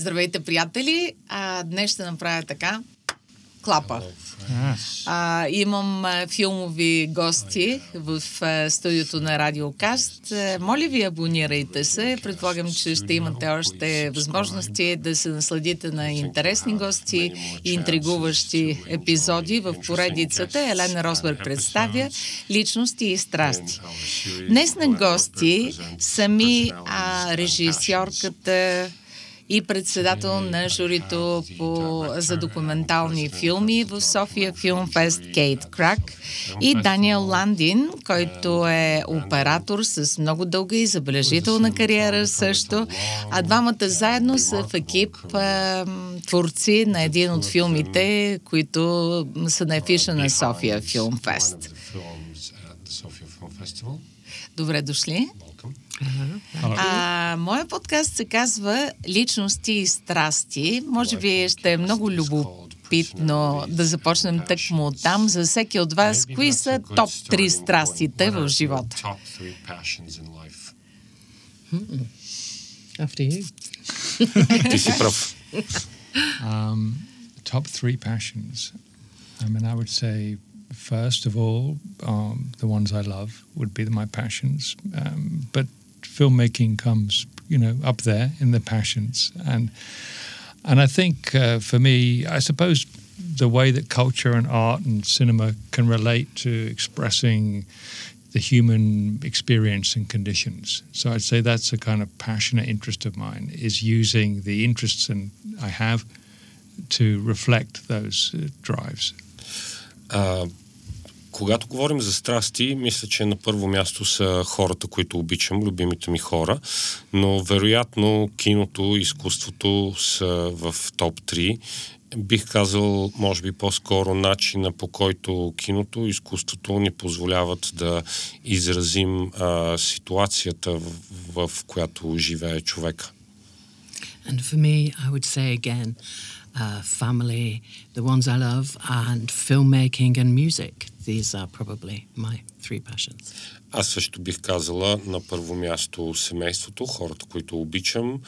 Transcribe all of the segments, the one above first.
Здравейте, приятели! А, днес ще направя така. Клапа. А, имам а, филмови гости в а, студиото на Радиокаст. А, моля ви, абонирайте се. Предполагам, че ще имате още възможности да се насладите на интересни гости и интригуващи епизоди в поредицата. Елена Росберг представя личности и страсти. Днес на гости сами а, режисьорката и председател на журито по, за документални филми в София Филм Фест Кейт Крак и Даниел Ландин, който е оператор с много дълга и забележителна кариера също. А двамата заедно са в екип е, творци на един от филмите, които са на ефиша на София Филм Фест. Добре дошли. А, моя подкаст се казва Личности и страсти. Може би ще е много любопитно да започнем тъкмо от там. За всеки от вас, кои са топ 3 страстите в живота? After you. Ти си прав. Top three passions. I mean, I would say first of all, um, the ones I love would be my passions. Um, but filmmaking comes, you know, up there in the passions, and and I think uh, for me, I suppose the way that culture and art and cinema can relate to expressing the human experience and conditions. So I'd say that's a kind of passionate interest of mine is using the interests and I have to reflect those uh, drives. А, когато говорим за страсти, мисля, че на първо място са хората, които обичам, любимите ми хора, но вероятно киното, изкуството са в топ 3. Бих казал, може би по-скоро начина по който киното, изкуството ни позволяват да изразим а, ситуацията, в, в която живее човека. And for me, I would say again, uh, family, the ones I love, and filmmaking and music. These are probably my three passions. Аз също бих казала на първо място семейството, хората, които обичам,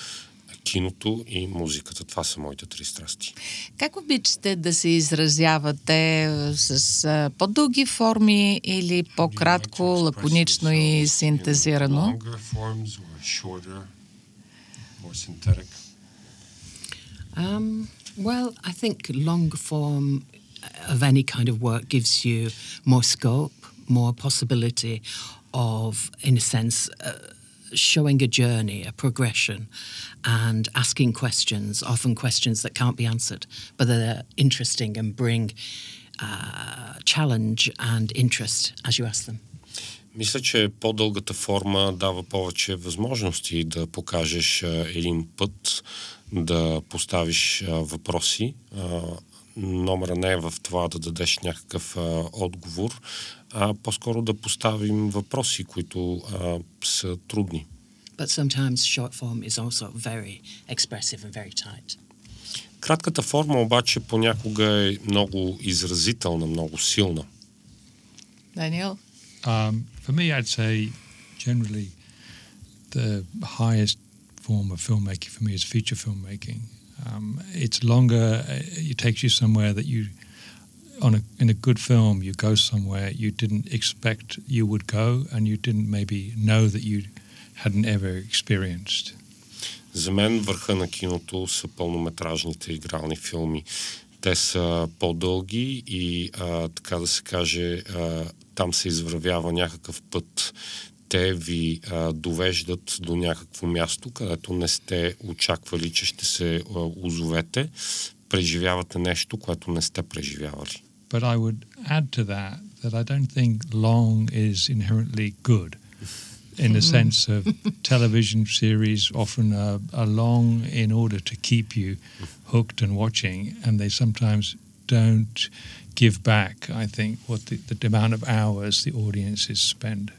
киното и музиката. Това са моите три страсти. Как обичате да се изразявате с а, по-дълги форми или по-кратко, лаконично и синтезирано? Um, well, I think long form of any kind of work gives you more scope, more possibility of, in a sense, uh, showing a journey, a progression, and asking questions, often questions that can't be answered, but they're interesting and bring uh, challenge and interest as you ask them. Мисля, че по-дългата форма дава повече възможности да покажеш а, един път, да поставиш а, въпроси. А, номера не е в това да дадеш някакъв а, отговор, а по-скоро да поставим въпроси, които а, са трудни. But sometimes short form is also very expressive and very tight. Кратката форма обаче понякога е много изразителна, много силна. Даниел? Um, for me, I'd say generally the highest form of filmmaking for me is feature filmmaking. Um, it's longer, uh, it takes you somewhere that you, on a, in a good film, you go somewhere you didn't expect you would go and you didn't maybe know that you hadn't ever experienced. За мен върха на киното са пълнометражните игрални филми. Те са по-дълги и, а, така да се каже, а, там се извървява някакъв път. Те ви а, довеждат до някакво място, където не сте очаквали, че ще се а, озовете. Преживявате нещо, което не сте преживявали. But I would add to that that I don't think long is inherently good. In the sense of television series often are, are long in order to keep you hooked and watching, and they sometimes don't give back, I think, what the, the amount of hours the audiences spend.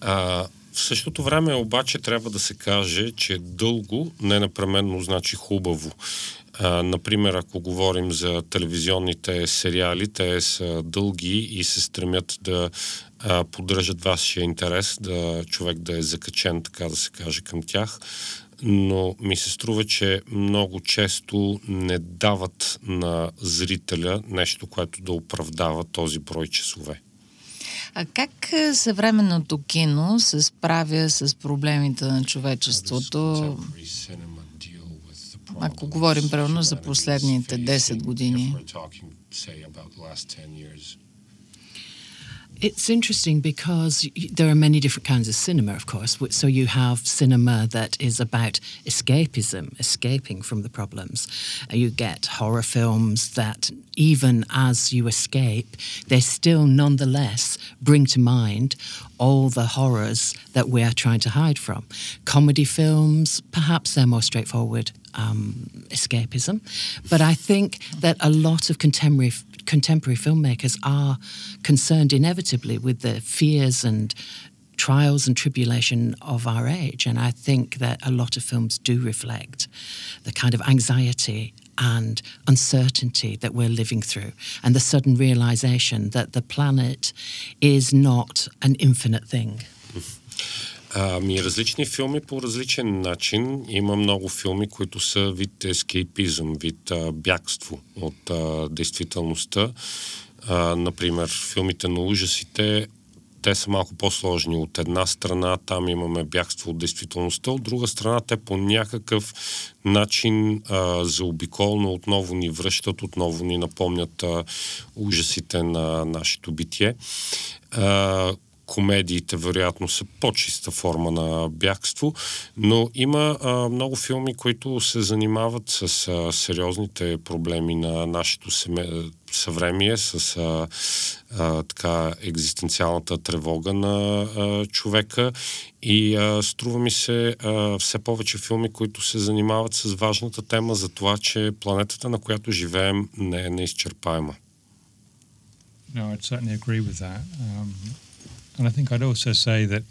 А, в същото време обаче трябва да се каже, че дълго не непременно значи хубаво. А, например, ако говорим за телевизионните сериали, те са дълги и се стремят да а, поддържат вашия интерес, да човек да е закачен, така да се каже, към тях. но ми се струва, че много често не дават на зрителя нещо, което да оправдава този брой часове. А как съвременното кино се справя с проблемите на човечеството? Ако говорим примерно за последните 10 години. It's interesting because there are many different kinds of cinema, of course. So you have cinema that is about escapism, escaping from the problems. You get horror films that, even as you escape, they still nonetheless bring to mind all the horrors that we are trying to hide from. Comedy films, perhaps they're more straightforward um, escapism. But I think that a lot of contemporary contemporary filmmakers are concerned inevitably with the fears and trials and tribulation of our age. And I think that a lot of films do reflect the kind of anxiety and uncertainty that we're living through, and the sudden realization that the planet is not an infinite thing. Mm. Ами, различни филми по различен начин. Има много филми, които са вид ескейпизъм, вид а, бягство от а, действителността. А, например, филмите на ужасите, те са малко по-сложни. От една страна там имаме бягство от действителността, от друга страна те по някакъв начин а, заобиколно отново ни връщат, отново ни напомнят а, ужасите на нашето битие. А, комедиите вероятно са по-чиста форма на бягство, но има а, много филми, които се занимават с а, сериозните проблеми на нашето семе... съвремие, с а, а, така екзистенциалната тревога на а, човека и а, струва ми се а, все повече филми, които се занимават с важната тема за това, че планетата, на която живеем, не е неизчерпаема. No, I'd certainly agree with that. Um, And I think I'd also say that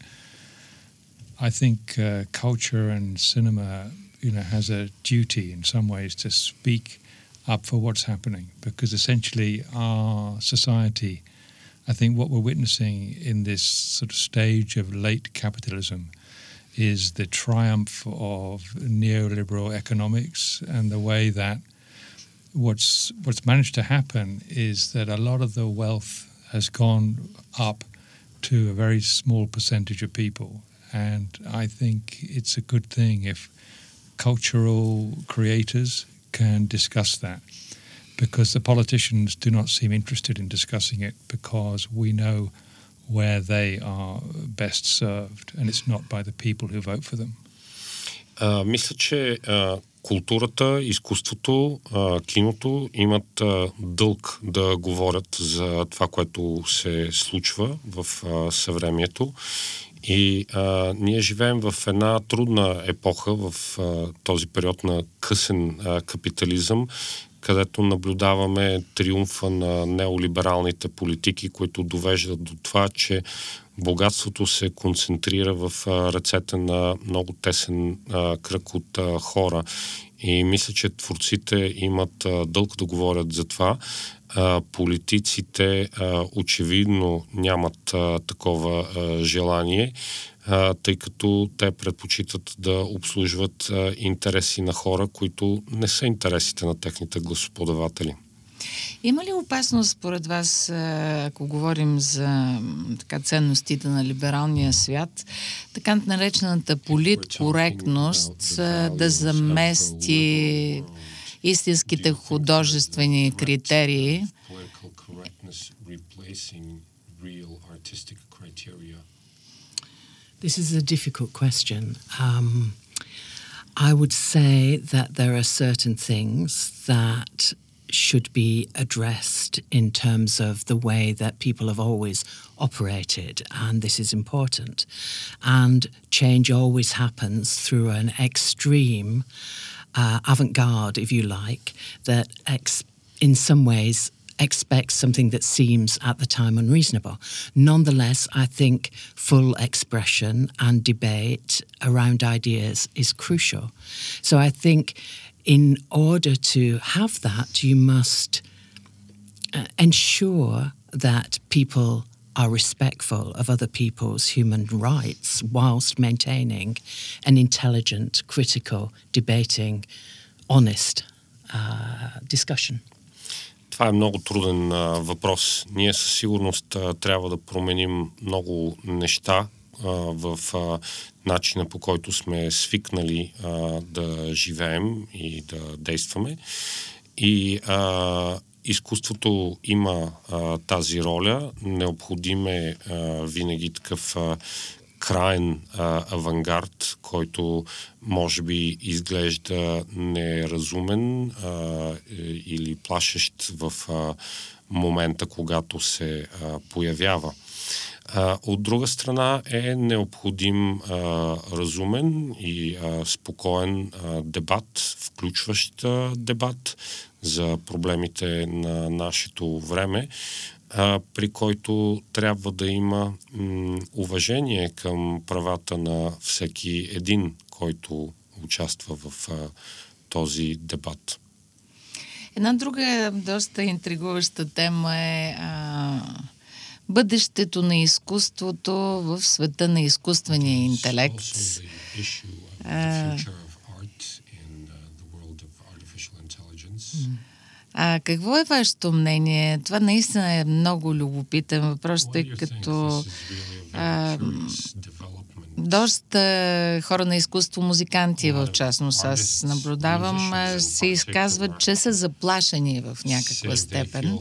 I think uh, culture and cinema, you know, has a duty in some ways to speak up for what's happening because essentially our society, I think what we're witnessing in this sort of stage of late capitalism is the triumph of neoliberal economics and the way that what's what's managed to happen is that a lot of the wealth has gone up to a very small percentage of people. And I think it's a good thing if cultural creators can discuss that because the politicians do not seem interested in discussing it because we know where they are best served and it's not by the people who vote for them. Uh, мисля, че uh, културата, изкуството, киното имат дълг да говорят за това, което се случва в съвремието. И а, ние живеем в една трудна епоха, в а, този период на късен а, капитализъм, където наблюдаваме триумфа на неолибералните политики, които довеждат до това, че богатството се концентрира в ръцете на много тесен кръг от хора. И мисля, че творците имат дълг да говорят за това. Политиците очевидно нямат такова желание, тъй като те предпочитат да обслужват интереси на хора, които не са интересите на техните гласоподаватели. Има ли опасност, според вас, ако говорим за така, ценностите на либералния свят, така наречената политкоректност да замести истинските художествени критерии? This is a difficult question. Um, I would say that there are certain things that should be addressed in terms of the way that people have always operated, and this is important. And change always happens through an extreme uh, avant garde, if you like, that ex- in some ways expects something that seems at the time unreasonable. Nonetheless, I think full expression and debate around ideas is crucial. So I think in order to have that, you must uh, ensure that people are respectful of other people's human rights whilst maintaining an intelligent, critical, debating, honest uh, discussion. Това е много труден а, въпрос. Ние със сигурност а, трябва да променим много неща а, в а, начина по който сме свикнали а, да живеем и да действаме. И а, изкуството има а, тази роля. Необходим е а, винаги такъв а, краен а, авангард, който може би изглежда неразумен а, е, или плашещ в а, момента, когато се а, появява. А, от друга страна е необходим а, разумен и а, спокоен а, дебат, включващ а, дебат за проблемите на нашето време, а, при който трябва да има м, уважение към правата на всеки един, който участва в а, този дебат. Една друга доста интригуваща тема е а, бъдещето на изкуството в света на изкуствения интелект. А, А какво е вашето мнение? Това наистина е много любопитен въпрос, тъй като а, доста хора на изкуство, музиканти в частност, аз наблюдавам, се изказват, че са заплашени в някаква степен.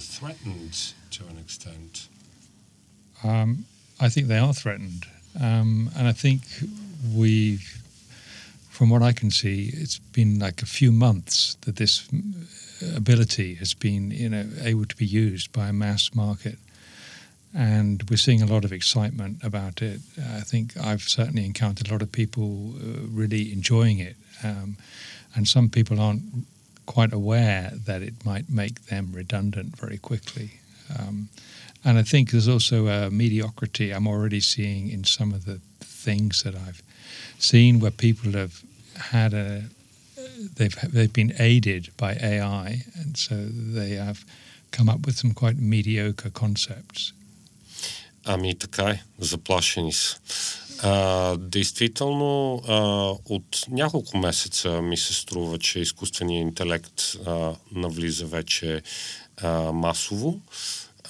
Um, I think they are threatened. Um, and I think we've from what I can see, it's been like a few months that this ability has been you know able to be used by a mass market and we're seeing a lot of excitement about it. I think I've certainly encountered a lot of people uh, really enjoying it, um, and some people aren't quite aware that it might make them redundant very quickly. Um, and I think there's also a mediocrity I'm already seeing in some of the things that I've seen where people have had a they've they've been aided by AI, and so they have come up with some quite mediocre concepts. Ами така е, заплашени са. А, действително, а, от няколко месеца ми се струва, че изкуственият интелект а, навлиза вече а, масово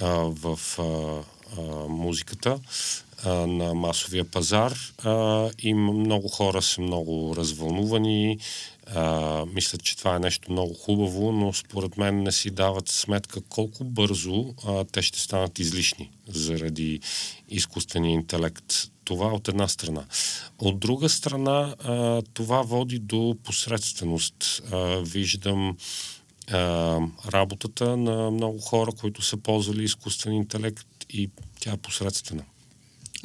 а, в а, а, музиката а, на масовия пазар а, и много хора са много развълнувани, а, мислят, че това е нещо много хубаво, но според мен не си дават сметка колко бързо а, те ще станат излишни заради изкуствения интелект. Това от една страна. От друга страна, а, това води до посредственост. А, виждам а, работата на много хора, които са ползвали изкуствен интелект и тя е посредствена.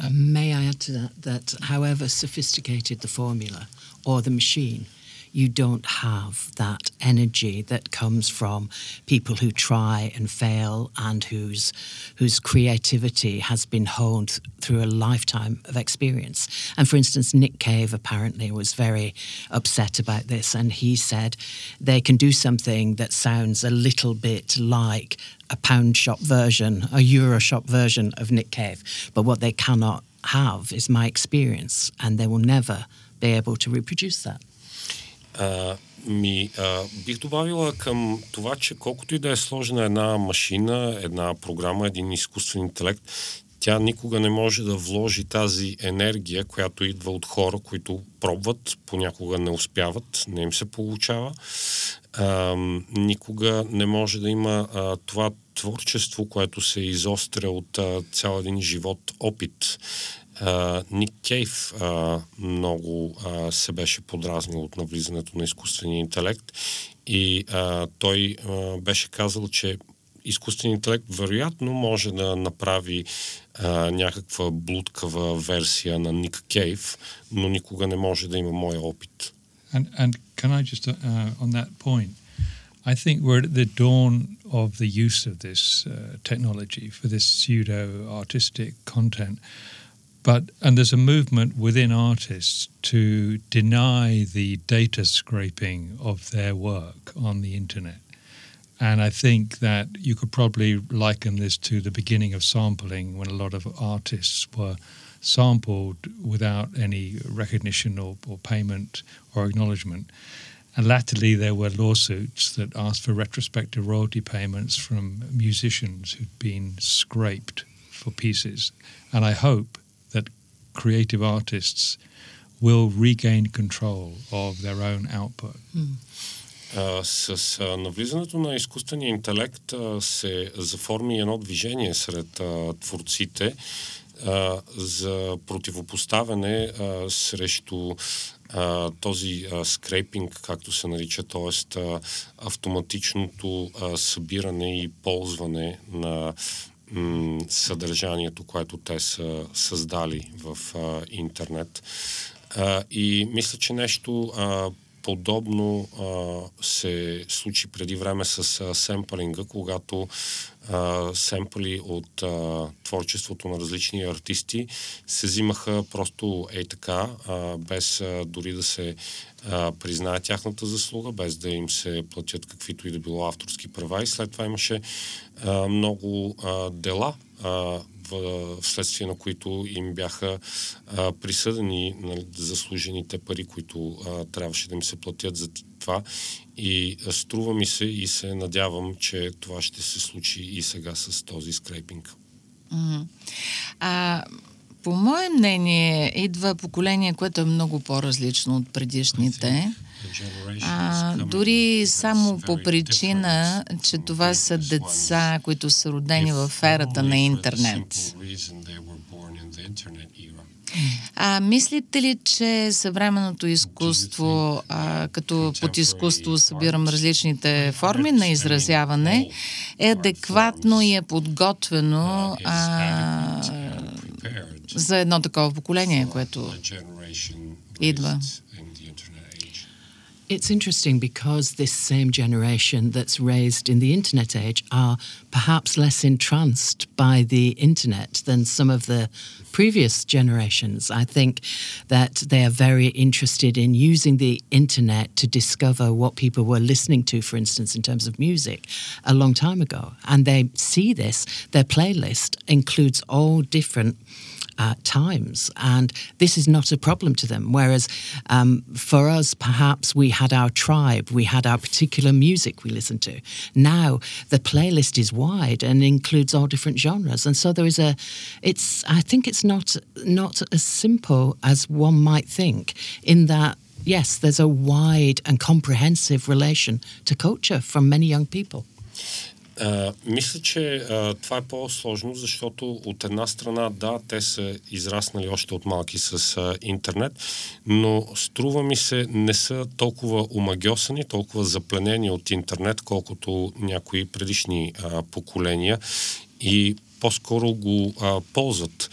Uh, may I add to that that however sophisticated the formula or the machine, you don't have that energy that comes from people who try and fail and whose whose creativity has been honed through a lifetime of experience. And for instance, Nick Cave apparently was very upset about this, and he said they can do something that sounds a little bit like a pound shop version, a euro shop version of Nick Cave, but what they cannot have is my experience, and they will never be able to reproduce that. А, ми, а, бих добавила към това, че колкото и да е сложена една машина, една програма, един изкуствен интелект, тя никога не може да вложи тази енергия, която идва от хора, които пробват, понякога не успяват, не им се получава. А, никога не може да има а, това творчество, което се изостря от а, цял един живот опит. Ник Кейв а, много а, се беше подразнил от навлизането на изкуствения интелект и а, той а, беше казал, че изкуственият интелект вероятно може да направи а, някаква блудкава версия на Ник Кейв, но никога не може да има моя опит. And, and can I just, uh, on that point, I think we're at the dawn of the use of this uh, technology for this pseudo-artistic content. But and there's a movement within artists to deny the data scraping of their work on the internet. And I think that you could probably liken this to the beginning of sampling when a lot of artists were sampled without any recognition or, or payment or acknowledgement. And latterly, there were lawsuits that asked for retrospective royalty payments from musicians who'd been scraped for pieces. And I hope creative artists will regain control of their own output. Mm. Uh, с uh, навлизането на изкуствения интелект uh, се заформи едно движение сред uh, творците uh, за противопоставяне uh, срещу а, този а, скрейпинг, както се нарича, т.е. автоматичното а, събиране и ползване на съдържанието, което те са създали в а, интернет. А, и мисля, че нещо а, подобно а, се случи преди време с а, семпълинга, когато а, семпли от а, творчеството на различни артисти се взимаха просто ей така, а, без а, дори да се а, признае тяхната заслуга, без да им се платят каквито и да било авторски права. И след това имаше а, много а, дела а, вследствие на които им бяха а, присъдени нали, заслужените пари, които а, трябваше да им се платят за това. И струва ми се и се надявам, че това ще се случи и сега с този скрейпинг. Mm-hmm. А, по мое мнение, идва поколение, което е много по-различно от предишните. А, дори само по причина, че това са деца, които са родени в ерата на интернет. А мислите ли, че съвременното изкуство, а, като под изкуство събирам различните форми на изразяване, е адекватно и е подготвено а, за едно такова поколение, което идва? It's interesting because this same generation that's raised in the internet age are perhaps less entranced by the internet than some of the previous generations. I think that they are very interested in using the internet to discover what people were listening to, for instance, in terms of music, a long time ago. And they see this, their playlist includes all different uh, times. And this is not a problem to them. Whereas um, for us, perhaps we had our tribe, we had our particular music we listened to. Now the playlist is wide and includes all different genres. And so there is a, it's, I think it's not, not as simple as one might think in that yes, there's a wide and comprehensive relation to culture from many young people. А, мисля, че а, това е по-сложно, защото от една страна, да, те са израснали още от малки с а, интернет, но струва ми се не са толкова омагьосани, толкова запленени от интернет, колкото някои предишни а, поколения и по-скоро го а, ползват.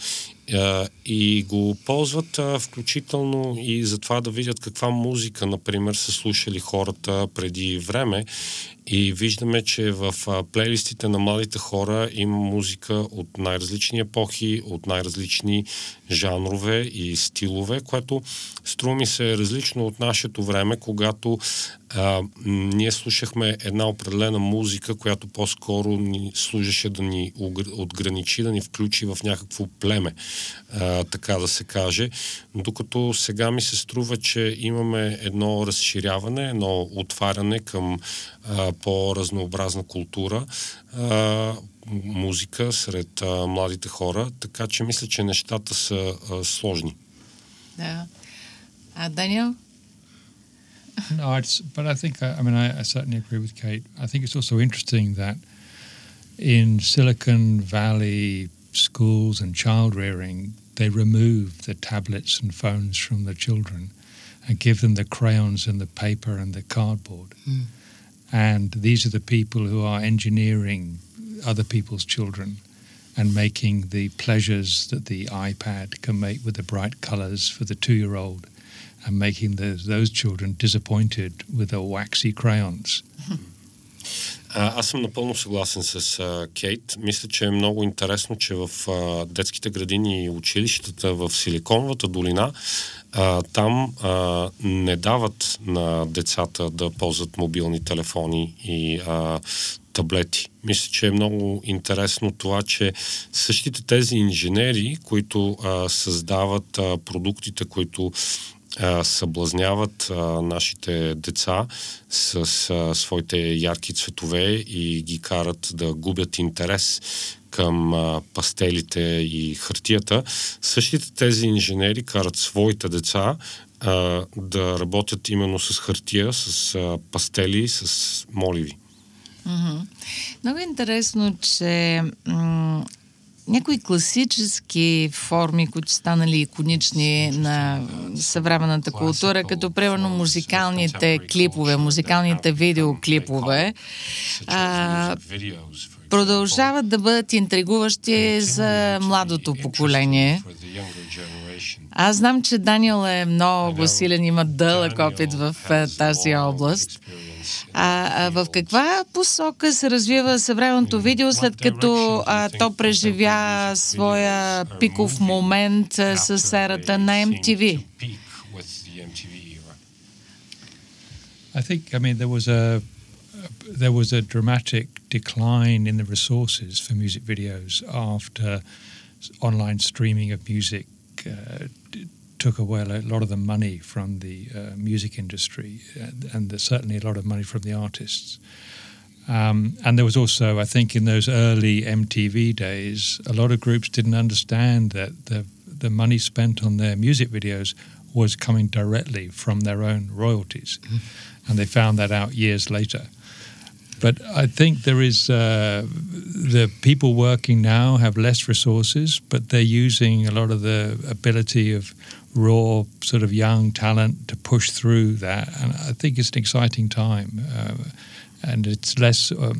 И го ползват включително и за това да видят каква музика, например, са слушали хората преди време и виждаме, че в плейлистите на младите хора има музика от най-различни епохи, от най-различни жанрове и стилове, което струва ми се различно от нашето време, когато а, ние слушахме една определена музика, която по-скоро ни служеше да ни отграничи, да ни включи в някакво племе, а, така да се каже. Докато сега ми се струва, че имаме едно разширяване, едно отваряне към а, по-разнообразна култура, а, музика сред а, младите хора, така че мисля, че нещата са а, сложни. Да. А, Даниел? no, it's, but I think, I, I mean, I, I, certainly agree with Kate. I think it's also interesting that in Silicon Valley schools and child rearing, they remove the tablets and phones from the children and give them the crayons and the paper and the cardboard. Mm. And these are the people who are engineering other people's children and making the pleasures that the iPad can make with the bright colors for the two year old and making the, those children disappointed with the waxy crayons. А, аз съм напълно съгласен с а, Кейт. Мисля, че е много интересно, че в а, детските градини и училищата в Силиконовата долина а, там а, не дават на децата да ползват мобилни телефони и а, таблети. Мисля, че е много интересно това, че същите тези инженери, които а, създават а, продуктите, които а, съблазняват а, нашите деца с а, своите ярки цветове и ги карат да губят интерес към а, пастелите и хартията, същите тези инженери карат своите деца а, да работят именно с хартия, с а, пастели, с моливи. Mm-hmm. Много интересно, че някои класически форми, които станали иконични на съвременната култура, като примерно музикалните клипове, музикалните видеоклипове, а, продължават да бъдат интригуващи за младото поколение. Аз знам, че Даниел е много силен, има дълъг опит в тази област. А, а в каква посока се развива съвременното видео, след като а, то преживя своя пиков момент а, с ерата на MTV? I think, I mean, there was a there was a dramatic decline in the resources for music videos after online streaming of music uh, took away a lot of the money from the uh, music industry and, and certainly a lot of money from the artists. Um, and there was also, I think, in those early MTV days, a lot of groups didn't understand that the the money spent on their music videos was coming directly from their own royalties, mm. and they found that out years later. But I think there is uh, the people working now have less resources, but they're using a lot of the ability of raw sort of young talent to push through that. And I think it's an exciting time. Uh, and it's less uh,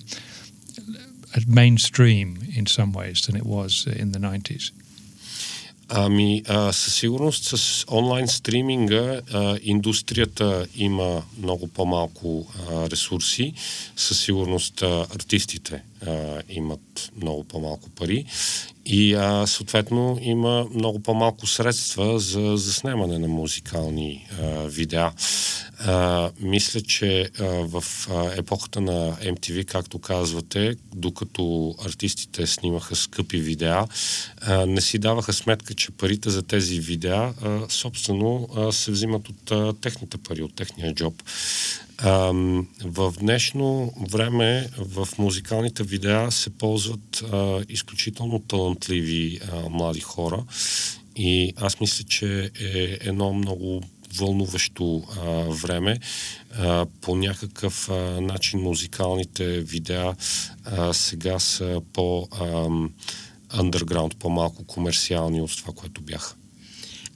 mainstream in some ways than it was in the 90s. Ами, а, със сигурност с онлайн стриминга а, индустрията има много по-малко а, ресурси. Със сигурност а, артистите а, имат много по-малко пари и а, съответно има много по-малко средства за заснемане на музикални а, видеа. А, мисля, че а, в а, епохата на MTV, както казвате, докато артистите снимаха скъпи видеа, а, не си даваха сметка, че парите за тези видеа а, собствено а, се взимат от а, техните пари, от техния джоб. А, в днешно време в музикалните видеа се ползват а, изключително талантливи а, млади хора и аз мисля, че е едно много вълнуващо а, време. А, по някакъв а, начин музикалните видеа а, сега са по underground, по-малко комерциални от това, което бяха.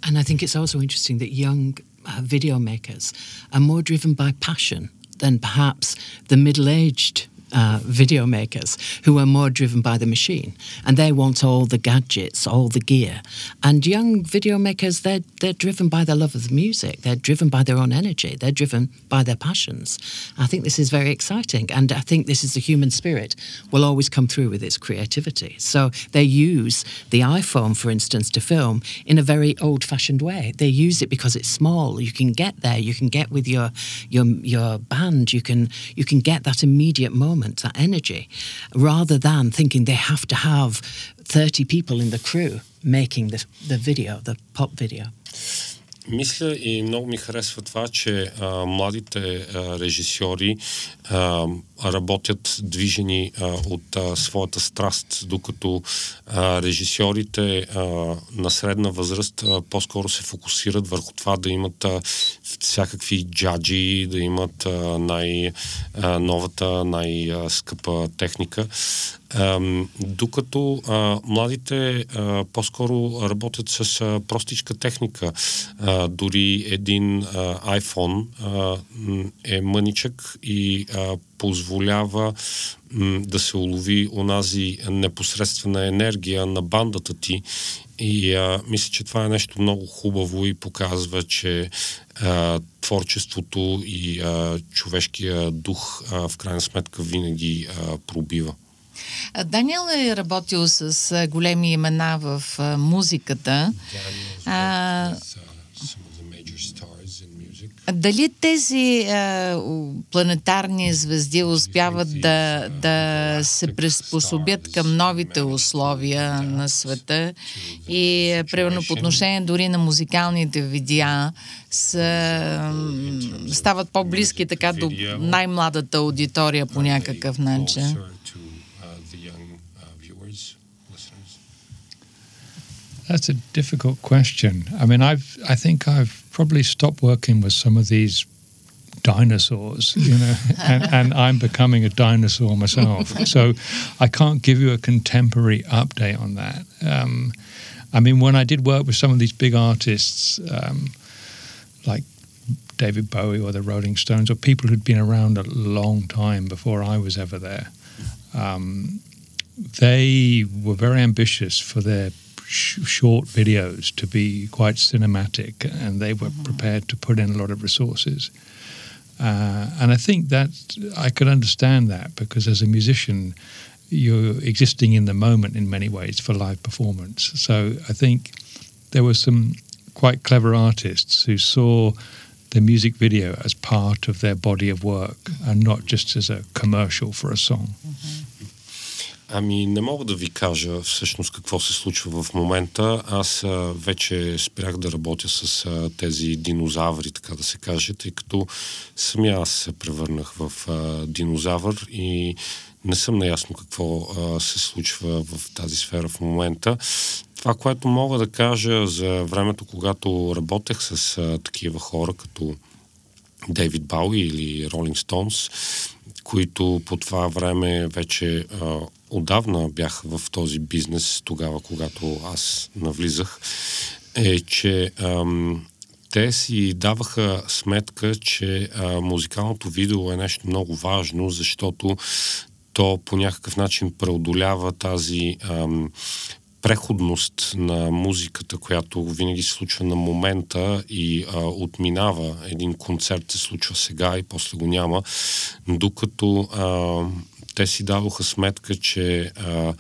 And I think it's also interesting that young uh, video makers are more driven by passion than perhaps the middle-aged uh, video makers who are more driven by the machine and they want all the gadgets, all the gear. And young video makers, they're, they're driven by their love of the music, they're driven by their own energy, they're driven by their passions. I think this is very exciting and I think this is the human spirit will always come through with its creativity. So they use the iPhone, for instance, to film in a very old fashioned way. They use it because it's small. You can get there, you can get with your your your band, you can you can get that immediate moment moment, that energy, rather than thinking they have to have 30 people in the crew making the, the video, the pop video. Мисля и много ми харесва това, че а, младите а, режисьори а, работят движени а, от а, своята страст, докато а, режисьорите а, на средна възраст а, по-скоро се фокусират върху това да имат а, всякакви джаджи, да имат а, най-новата, най-скъпа техника. А, докато а, младите а, по-скоро работят с а, простичка техника. А, дори един а, iPhone а, е мъничък и а, позволява м, да се улови онази непосредствена енергия на бандата ти. И а, мисля, че това е нещо много хубаво и показва, че а, творчеството и а, човешкия дух а, в крайна сметка винаги а, пробива. Даниел е работил с големи имена в музиката. А, дали тези а, планетарни звезди успяват да, да се приспособят към новите условия на света и, примерно, по отношение дори на музикалните видеа, са, стават по-близки така до най-младата аудитория по някакъв начин? That's a difficult question. I mean, I've I think I've probably stop working with some of these dinosaurs, you know, and, and, I'm becoming a dinosaur myself. so I can't give you a contemporary update on that. Um, I mean, when I did work with some of these big artists, um, like David Bowie or the Rolling Stones, or people who'd been around a long time before I was ever there, um, they were very ambitious for their sh- short videos to be quite cinematic, and they were mm-hmm. prepared to put in a lot of resources. Uh, and I think that I could understand that because as a musician, you're existing in the moment in many ways for live performance. So I think there were some quite clever artists who saw the music video as part of their body of work and not just as a commercial for a song. Mm-hmm. Ами не мога да ви кажа всъщност какво се случва в момента. Аз а, вече спрях да работя с а, тези динозаври, така да се каже, тъй като самия аз се превърнах в а, динозавър и не съм наясно какво а, се случва в тази сфера в момента. Това, което мога да кажа за времето, когато работех с а, такива хора, като Дейвид Бауи или Ролинг Стоунс, които по това време вече а, отдавна бях в този бизнес, тогава, когато аз навлизах, е, че ам, те си даваха сметка, че а, музикалното видео е нещо много важно, защото то по някакъв начин преодолява тази ам, преходност на музиката, която винаги се случва на момента и а, отминава. Един концерт се случва сега и после го няма, докато а, те си дадоха сметка, че а,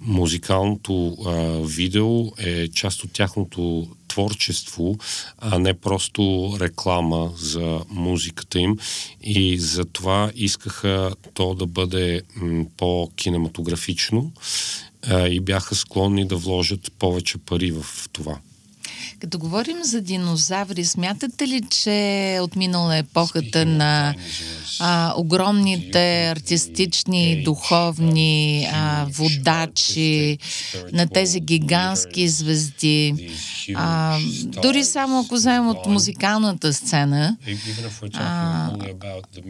музикалното а, видео е част от тяхното творчество, а не просто реклама за музиката им. И за това искаха то да бъде м, по-кинематографично а, и бяха склонни да вложат повече пари в това. Като говорим за динозаври, смятате ли, че е отминала епохата на а, огромните артистични, духовни а, водачи, на тези гигантски звезди? А, дори само ако вземем от музикалната сцена, а,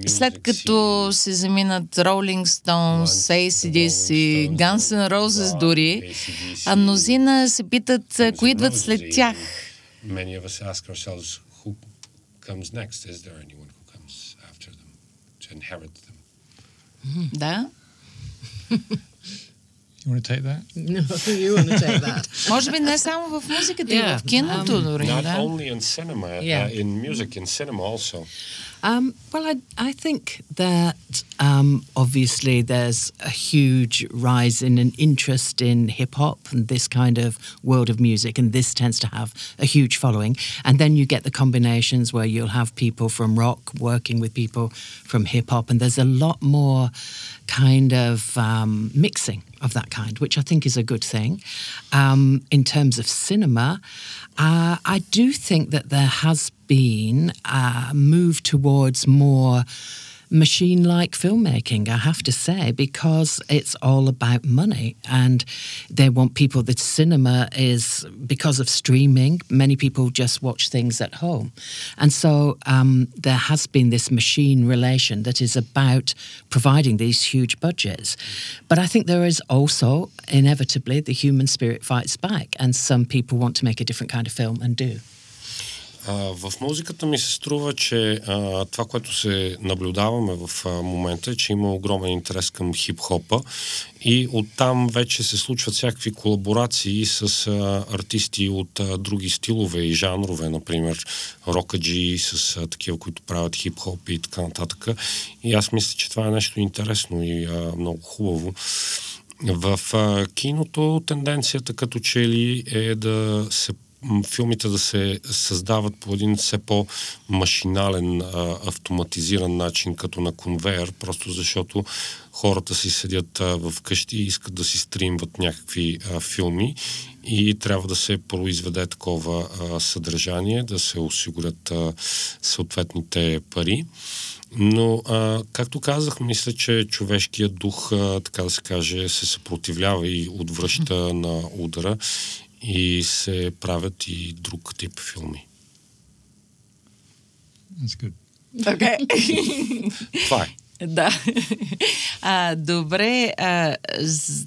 след като се заминат Rolling Stones, ACDC, Guns N' Roses дори, а мнозина се питат, кои идват след тях. many of us ask ourselves, who comes next? Is there anyone who comes after them to inherit them? Mm-hmm. Da? You want to take that? No, you want to take that. Може би не само в музиката, yeah. и в киното um, дори, Not only in cinema, yeah. uh, in music, in cinema also. Um, well, I, I think that um, obviously there's a huge rise in an interest in hip hop and this kind of world of music, and this tends to have a huge following. And then you get the combinations where you'll have people from rock working with people from hip hop, and there's a lot more kind of um, mixing of that kind, which I think is a good thing. Um, in terms of cinema, uh, I do think that there has been a move towards more machine like filmmaking, I have to say, because it's all about money. And they want people, the cinema is because of streaming, many people just watch things at home. And so um, there has been this machine relation that is about providing these huge budgets. But I think there is also, inevitably, the human spirit fights back. And some people want to make a different kind of film and do. В музиката ми се струва, че а, това, което се наблюдаваме в а, момента е, че има огромен интерес към хип-хопа и оттам вече се случват всякакви колаборации с а, артисти от а, други стилове и жанрове, например рокаджи с а, такива, които правят хип-хоп и така нататък. И аз мисля, че това е нещо интересно и а, много хубаво. В а, киното тенденцията като че ли е да се филмите да се създават по един все по-машинален, а, автоматизиран начин, като на конвейер, просто защото хората си седят а, в къщи и искат да си стримват някакви а, филми и трябва да се произведе такова а, съдържание, да се осигурят а, съответните пари. Но, а, както казах, мисля, че човешкият дух, а, така да се каже, се съпротивлява и отвръща на удара и се правят и друг тип филми. That's good. Okay. Това е. Да. А, добре. А,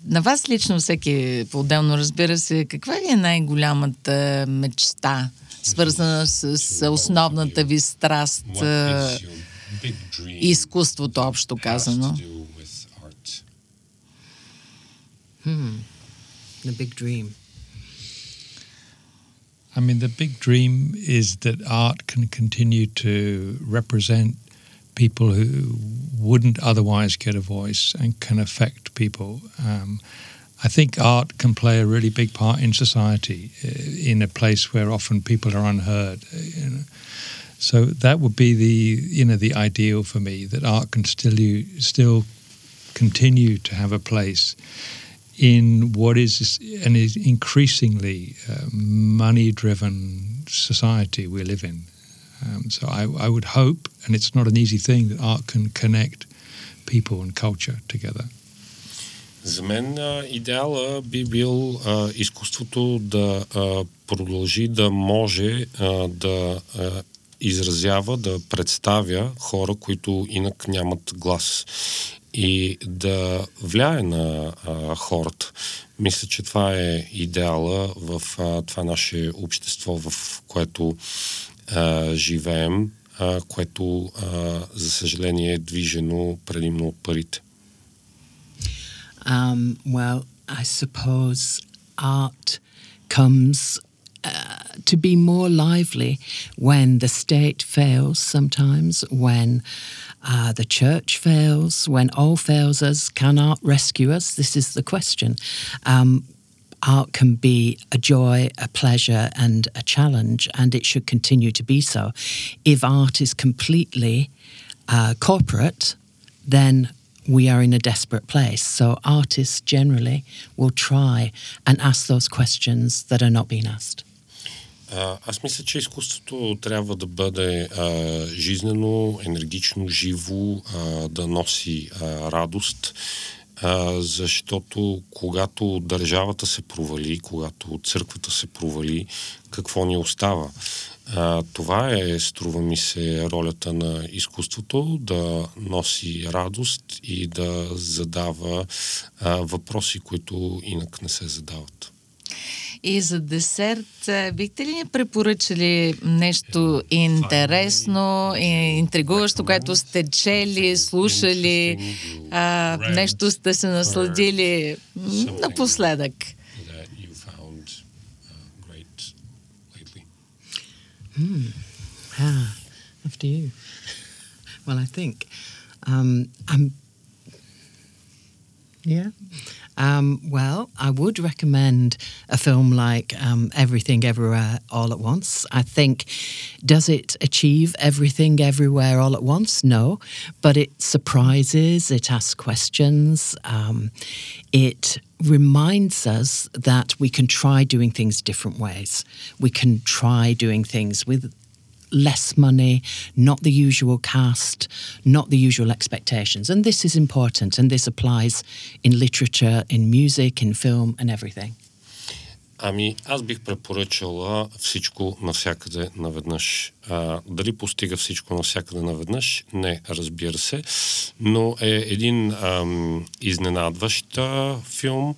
на вас лично всеки по-отделно, разбира се, каква ви е най-голямата мечта, свързана с, с основната ви страст, изкуството, общо казано? Hmm. The big dream. I mean, the big dream is that art can continue to represent people who wouldn't otherwise get a voice and can affect people. Um, I think art can play a really big part in society uh, in a place where often people are unheard. uh, You know. So that would be the you know the ideal for me that art can still you still continue to have a place in what is an is increasingly uh, money-driven society we live in. Um, so I, I would hope, and it's not an easy thing, that art can connect people and culture together. За мен а, идеала би бил а, изкуството да а, продължи да може а, да а, изразява, да представя хора, които инак нямат глас И да влияе на а, хората. Мисля, че това е идеала в а, това наше общество, в което а, живеем, а, което, а, за съжаление, е движено предимно от парите. Um, well, I suppose art comes uh, to be more lively when the state fails sometimes, when uh, the church fails, when all fails us. Can art rescue us? This is the question. Um, art can be a joy, a pleasure, and a challenge, and it should continue to be so. If art is completely uh, corporate, then we are in a desperate place. So artists generally will try and ask those questions that are not being asked. Аз мисля, че изкуството трябва да бъде а, жизнено, енергично, живо, а, да носи а, радост, а, защото когато държавата се провали, когато църквата се провали, какво ни остава? А, това е, струва ми се, ролята на изкуството да носи радост и да задава а, въпроси, които инак не се задават. И за десерт, а, бихте ли ни препоръчали нещо интересно, интригуващо, което сте чели, слушали, а, нещо сте се насладили напоследък? lately? Ah, well, I think um, I'm. Yeah. Um, well, I would recommend a film like um, Everything Everywhere All at Once. I think, does it achieve everything everywhere all at once? No, but it surprises, it asks questions, um, it reminds us that we can try doing things different ways. We can try doing things with less money, not the usual cast, not the usual expectations. And this is important, and this applies in literature, in music, in film, and everything. Ами, аз бих препоръчала всичко навсякъде наведнъж. А, дали постига всичко навсякъде наведнъж? Не, разбира се. Но е един ам, изненадващ а, филм,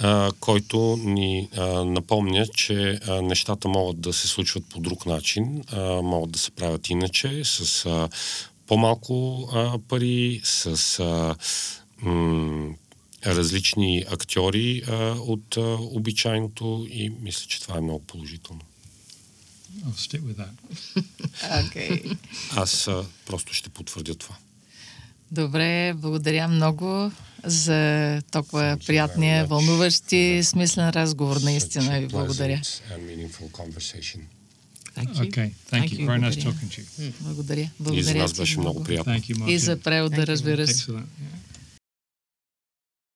а, който ни а, напомня, че а, нещата могат да се случват по друг начин, а, могат да се правят иначе, с а, по-малко а, пари, с а, м- различни актьори а, от а, обичайното и мисля, че това е много положително. I'll stick with that. Okay. Аз а, просто ще потвърдя това. Добре, благодаря много за толкова приятния, вълнуващи, смислен разговор. Наистина ви благодаря. Thank you. Okay, thank, you. Very nice Благодаря. talking to you. Благодаря. И за нас беше много приятно. И за превода, разбира се.